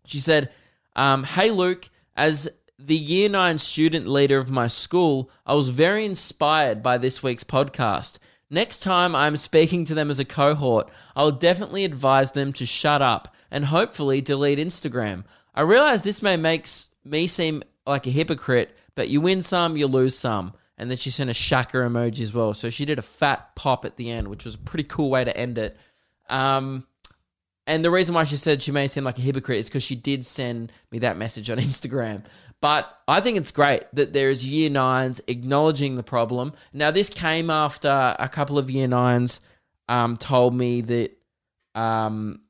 she said, um, "Hey Luke, as the year nine student leader of my school, I was very inspired by this week's podcast. Next time I'm speaking to them as a cohort, I'll definitely advise them to shut up and hopefully delete Instagram. I realize this may make me seem like a hypocrite, but you win some, you lose some. And then she sent a shaka emoji as well. So she did a fat pop at the end, which was a pretty cool way to end it. Um, and the reason why she said she may seem like a hypocrite is because she did send me that message on Instagram. But I think it's great that there is year nines acknowledging the problem. Now, this came after a couple of year nines um, told me that, um,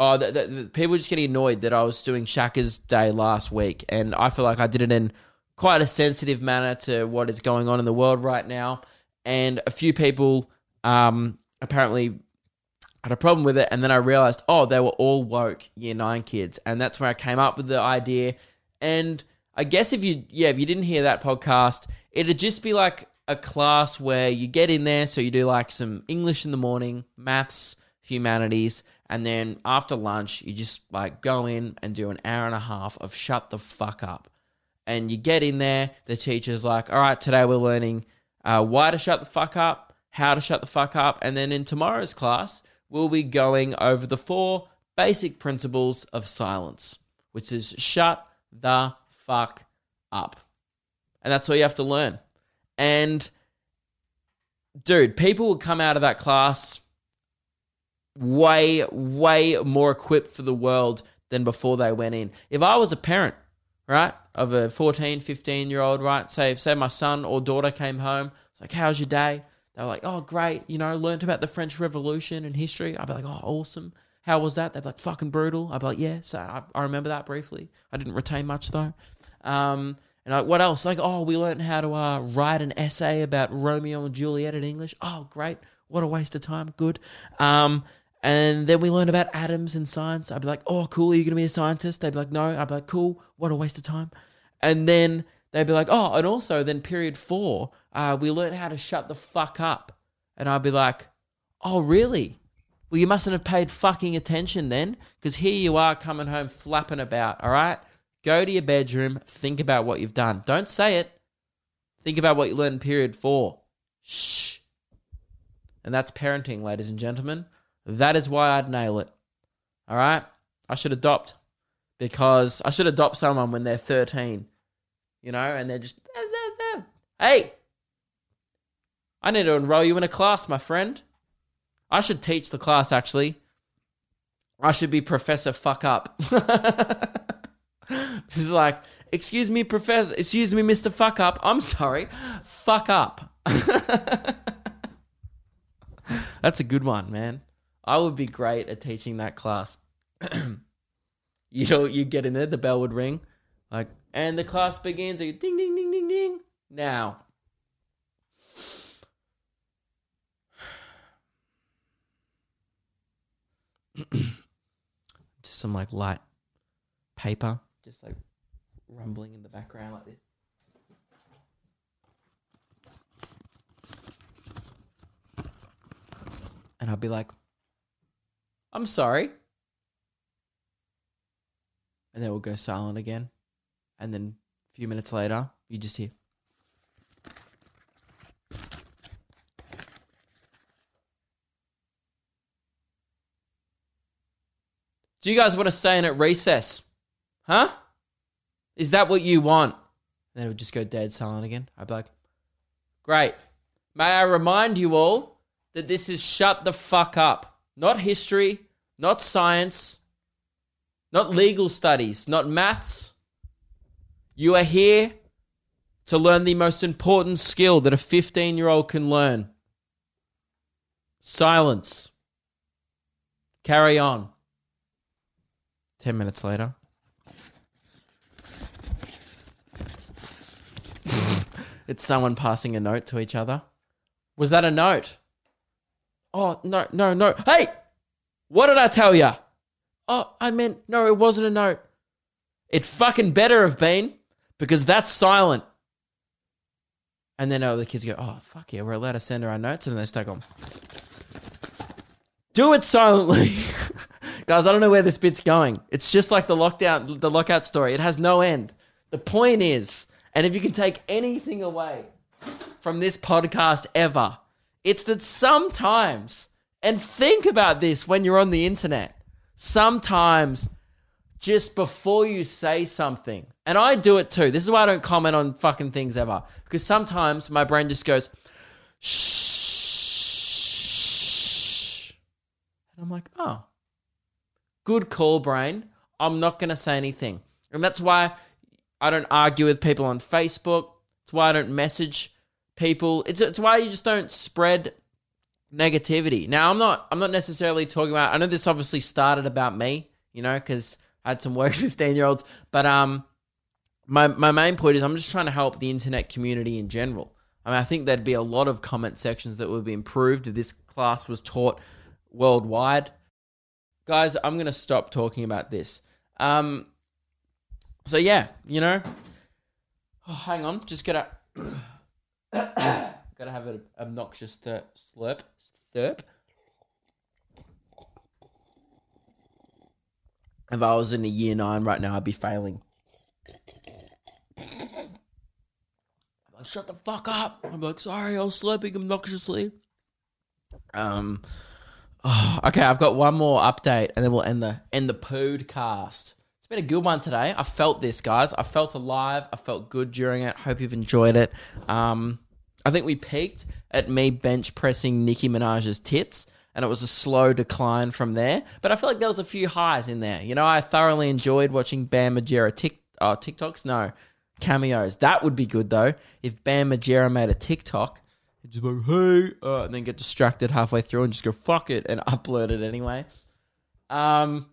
oh, that, that, that people were just getting annoyed that I was doing Shaka's Day last week. And I feel like I did it in quite a sensitive manner to what is going on in the world right now. And a few people um, apparently had a problem with it. And then I realized, oh, they were all woke year nine kids. And that's where I came up with the idea. And I guess if you, yeah, if you didn't hear that podcast, it'd just be like a class where you get in there. So you do like some English in the morning, maths, humanities. And then after lunch, you just like go in and do an hour and a half of shut the fuck up. And you get in there, the teacher's like, all right, today we're learning uh, why to shut the fuck up, how to shut the fuck up. And then in tomorrow's class, we'll be going over the four basic principles of silence, which is shut the fuck up. And that's all you have to learn. And dude, people would come out of that class way, way more equipped for the world than before they went in. If I was a parent, right, of a 14, 15 year old, right, say, say my son or daughter came home, it's like, how's your day? They're like, oh, great, you know, learned about the French Revolution and history. I'd be like, oh, awesome. How was that? They'd be like, fucking brutal. I'd be like, yeah, so I, I remember that briefly. I didn't retain much though. Um, and like, what else? Like, oh, we learned how to uh, write an essay about Romeo and Juliet in English. Oh, great. What a waste of time. Good. Um, and then we learn about atoms and science. I'd be like, oh, cool. Are you going to be a scientist? They'd be like, no. I'd be like, cool. What a waste of time. And then they'd be like, oh, and also then period four, uh, we learned how to shut the fuck up. And I'd be like, oh, really? Well, you mustn't have paid fucking attention then, because here you are coming home flapping about, all right? Go to your bedroom, think about what you've done. Don't say it. Think about what you learned in period four. Shh. And that's parenting, ladies and gentlemen. That is why I'd nail it. All right? I should adopt because I should adopt someone when they're 13, you know, and they're just, hey, I need to enroll you in a class, my friend. I should teach the class, actually. I should be Professor Fuck Up. this is like, excuse me, Professor, excuse me, Mr. Fuck Up. I'm sorry. Fuck up. That's a good one, man. I would be great at teaching that class. you know, you get in there, the bell would ring, like, and the class begins. You ding, ding, ding, ding, ding. Now, just some like light paper, just like rumbling in the background like this. And I'd be like, I'm sorry. And then we'll go silent again. And then a few minutes later, you just hear. Do you guys want to stay in at recess? Huh? Is that what you want? then it would just go dead silent again. I'd be like, great. May I remind you all that this is shut the fuck up. Not history, not science, not legal studies, not maths. You are here to learn the most important skill that a 15 year old can learn silence. Carry on. 10 minutes later. it's someone passing a note to each other. Was that a note? Oh, no, no, no. Hey! What did I tell you? Oh, I meant, no, it wasn't a note. It fucking better have been because that's silent. And then oh, the kids go, oh, fuck yeah, we're allowed to send her our notes. And then they start going, do it silently. Guys, I don't know where this bit's going. It's just like the lockdown, the lockout story. It has no end. The point is, and if you can take anything away from this podcast ever, it's that sometimes, and think about this when you're on the internet, sometimes just before you say something, and I do it too. This is why I don't comment on fucking things ever. Because sometimes my brain just goes, shh. And I'm like, oh, good call, brain. I'm not going to say anything. And that's why I don't argue with people on Facebook. It's why I don't message people. It's, it's why you just don't spread negativity. Now, I'm not I'm not necessarily talking about I know this obviously started about me, you know, cuz I had some work 15-year-olds, but um my my main point is I'm just trying to help the internet community in general. I mean, I think there'd be a lot of comment sections that would be improved if this class was taught worldwide. Guys, I'm to stop talking about this. Um so yeah, you know, oh, hang on, just gotta gotta have an obnoxious th- slurp, slurp. If I was in a year nine right now, I'd be failing. I'm like, shut the fuck up. I'm like, sorry, I was slurping obnoxiously. Um, oh, okay, I've got one more update, and then we'll end the end the podcast. Been a good one today. I felt this, guys. I felt alive. I felt good during it. Hope you've enjoyed it. Um, I think we peaked at me bench pressing Nicki Minaj's tits, and it was a slow decline from there. But I feel like there was a few highs in there. You know, I thoroughly enjoyed watching Bam Margera tick, oh, TikToks. No, cameos. That would be good though. If Bam Margera made a TikTok, just go, "Hey," uh, and then get distracted halfway through and just go, "Fuck it," and upload it anyway. Um,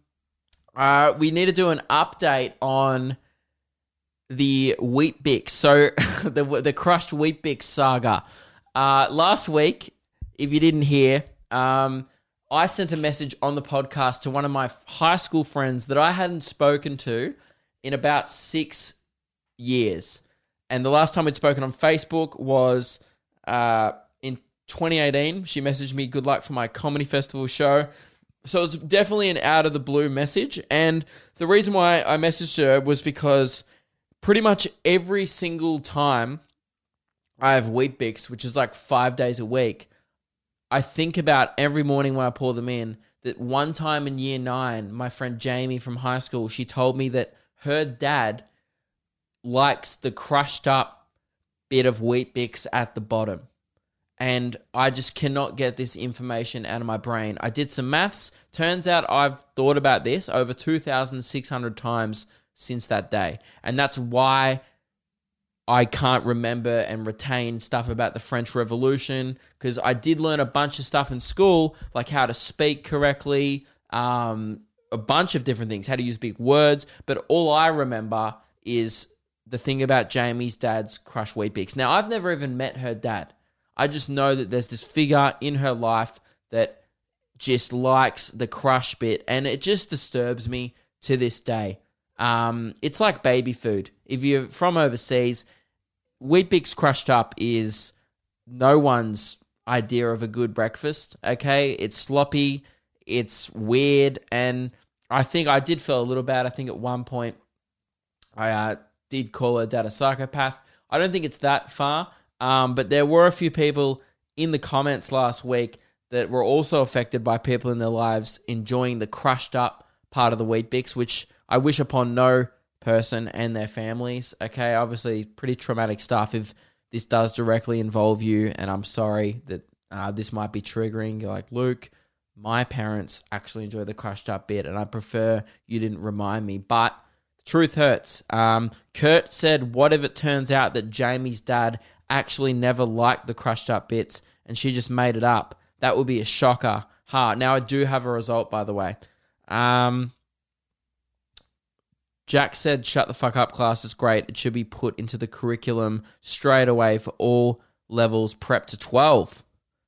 uh, we need to do an update on the Weet-Bix. So the the crushed Weet-Bix saga. Uh, last week, if you didn't hear, um, I sent a message on the podcast to one of my high school friends that I hadn't spoken to in about six years. And the last time we'd spoken on Facebook was uh, in 2018. She messaged me, good luck for my comedy festival show. So it was definitely an out of the blue message. And the reason why I messaged her was because pretty much every single time I have Weet-Bix, which is like five days a week, I think about every morning when I pour them in that one time in year nine, my friend Jamie from high school, she told me that her dad likes the crushed up bit of Weet-Bix at the bottom. And I just cannot get this information out of my brain. I did some maths. Turns out I've thought about this over 2,600 times since that day. And that's why I can't remember and retain stuff about the French Revolution because I did learn a bunch of stuff in school, like how to speak correctly, um, a bunch of different things, how to use big words. But all I remember is the thing about Jamie's dad's crush wheat. Now, I've never even met her dad. I just know that there's this figure in her life that just likes the crush bit, and it just disturbs me to this day. Um, it's like baby food. If you're from overseas, Weet-Bix crushed up is no one's idea of a good breakfast. Okay, it's sloppy, it's weird, and I think I did feel a little bad. I think at one point I uh, did call her dad a psychopath. I don't think it's that far, um, but there were a few people in the comments last week that were also affected by people in their lives enjoying the crushed up part of the Weet-Bix, which I wish upon no person and their families. Okay, obviously, pretty traumatic stuff if this does directly involve you, and I'm sorry that uh, this might be triggering. You're like, Luke, my parents actually enjoy the crushed up bit, and I prefer you didn't remind me. But truth hurts. Um, Kurt said, What if it turns out that Jamie's dad actually never liked the crushed up bits and she just made it up? That would be a shocker. Ha. Now, I do have a result, by the way. Um, Jack said, shut the fuck up class is great. It should be put into the curriculum straight away for all levels prep to 12.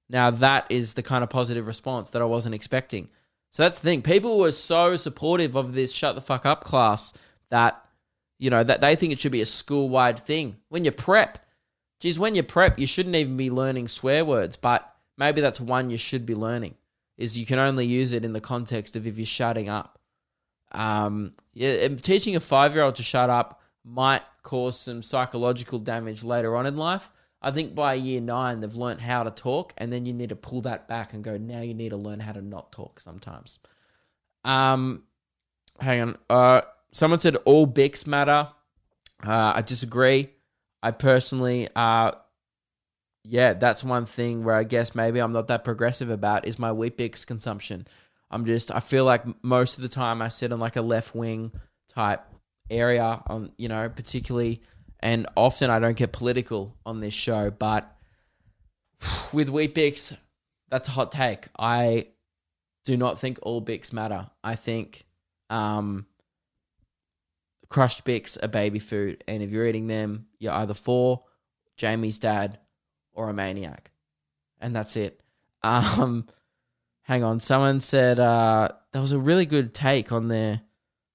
Now, that is the kind of positive response that I wasn't expecting. So that's the thing. People were so supportive of this shut the fuck up class that, you know, that they think it should be a school wide thing. When you prep, geez, when you prep, you shouldn't even be learning swear words, but maybe that's one you should be learning, is you can only use it in the context of if you're shutting up. Um, yeah, teaching a five year old to shut up might cause some psychological damage later on in life. I think by year nine, they've learned how to talk, and then you need to pull that back and go, now you need to learn how to not talk sometimes. Um, hang on. Uh, someone said all Bix matter. Uh, I disagree. I personally, uh, yeah, that's one thing where I guess maybe I'm not that progressive about is my Weet-Bix consumption. I'm just I feel like most of the time I sit on like a left wing type area on you know particularly and often I don't get political on this show but with Weet-Bix that's a hot take. I do not think all Bix matter. I think um, crushed Bix are baby food and if you're eating them you're either for Jamie's dad or a maniac. And that's it. Um hang on, someone said uh, that was a really good take on their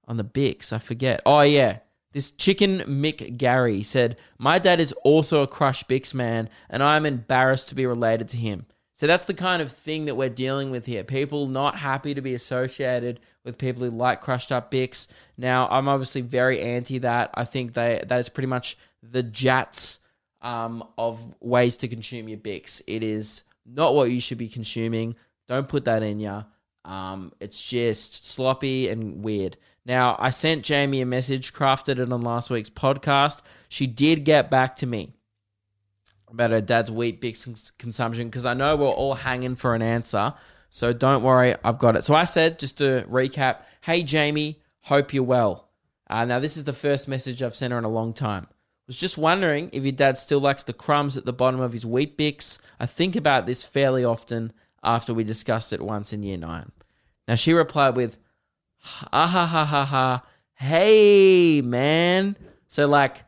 on the Bix. I forget. Oh yeah, this chicken Mick Gary said, "My dad is also a Crush Bix man, and I'm embarrassed to be related to him." So that's the kind of thing that we're dealing with here. People not happy to be associated with people who like crushed up Bix. Now, I'm obviously very anti that. I think they that is pretty much the jats um, of ways to consume your Bix. It is not what you should be consuming. Don't put that in ya. Um, it's just sloppy and weird. Now, I sent Jamie a message, crafted it on last week's podcast. She did get back to me about her dad's Weet-Bix consumption because I know we're all hanging for an answer. So don't worry, I've got it. So I said, just to recap, hey Jamie, hope you're well. Uh, now this is the first message I've sent her in a long time. Was just wondering if your dad still likes the crumbs at the bottom of his Weet-Bix. I think about this fairly often after we discussed it once in year nine. Now she replied with, ah ha ha ha ha, hey man. So like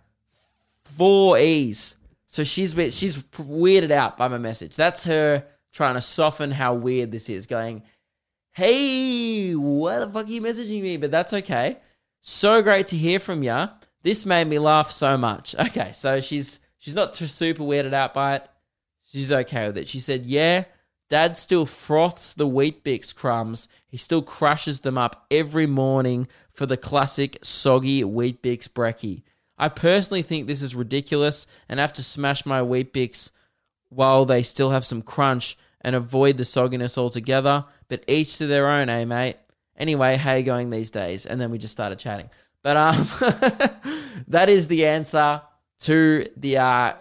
four E's. So she's she's weirded out by my message. That's her trying to soften how weird this is. Going, hey, why the fuck are you messaging me? But that's okay. So great to hear from you. This made me laugh so much. Okay, so she's she's not too super weirded out by it. She's okay with it. She said, yeah. Dad still froths the Weet-Bix crumbs. He still crushes them up every morning for the classic soggy Weet-Bix brekkie. I personally think this is ridiculous and have to smash my Weet-Bix while they still have some crunch and avoid the sogginess altogether. But each to their own, eh, mate? Anyway, how you going these days? And then we just started chatting. But um, that is the answer to the uh,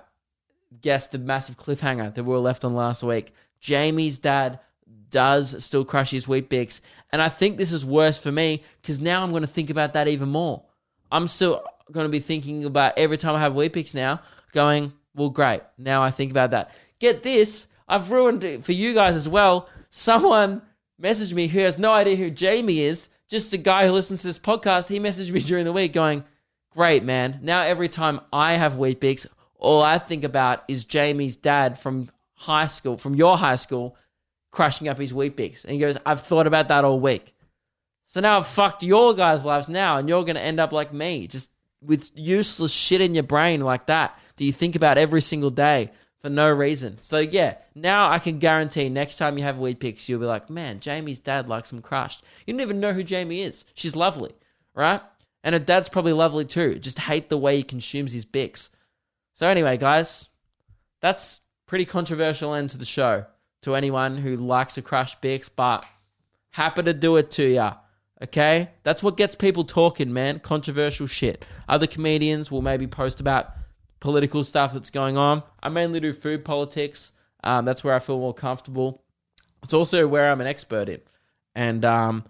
guess the massive cliffhanger that we were left on last week. Jamie's dad does still crush his Weet-Bix. And I think this is worse for me because now I'm going to think about that even more. I'm still going to be thinking about every time I have Weet-Bix now, going, well, great. Now I think about that. Get this, I've ruined it for you guys as well. Someone messaged me who has no idea who Jamie is, just a guy who listens to this podcast. He messaged me during the week going, great, man. Now every time I have Weet-Bix, all I think about is Jamie's dad from high school, from your high school, crushing up his wheat. And he goes, I've thought about that all week. So now I've fucked your guys' lives now, and you're going to end up like me, just with useless shit in your brain like that that you think about every single day for no reason. So yeah, now I can guarantee next time you have Weet-Bix, you'll be like, man, Jamie's dad likes them crushed. You don't even know who Jamie is. She's lovely, right? And her dad's probably lovely too. Just hate the way he consumes his Bix. So anyway, guys, that's pretty controversial end to the show to anyone who likes a crushed Bix, but happy to do it to ya. Okay? That's what gets people talking, man. Controversial shit. Other comedians will maybe post about political stuff that's going on. I mainly do food politics. Um, that's where I feel more comfortable. It's also where I'm an expert in. And um,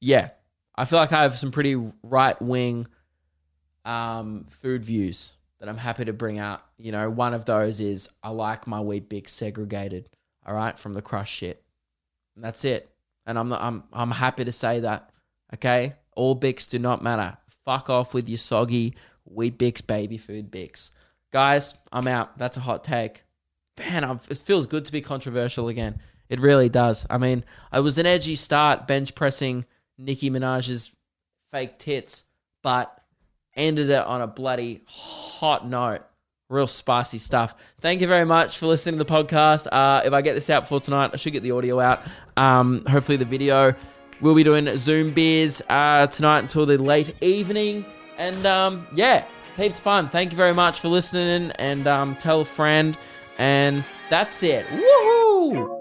yeah, I feel like I have some pretty right wing um, food views that I'm happy to bring out. You know, one of those is I like my Weet-Bix segregated, all right, from the crush shit. And that's it. And I'm I'm I'm happy to say that. Okay? All bix do not matter. Fuck off with your soggy Weet-Bix baby food bix. Guys, I'm out. That's a hot take. Man, I'm, it feels good to be controversial again. It really does. I mean, it was an edgy start bench pressing Nicki Minaj's fake tits, but ended it on a bloody hot note. Real spicy stuff. Thank you very much for listening to the podcast. Uh, if I get this out for tonight, I should get the audio out. Um, hopefully, the video. We'll be doing Zoom beers uh, tonight until the late evening. And um, yeah, heaps fun. Thank you very much for listening and um, tell a friend. And that's it. Woohoo!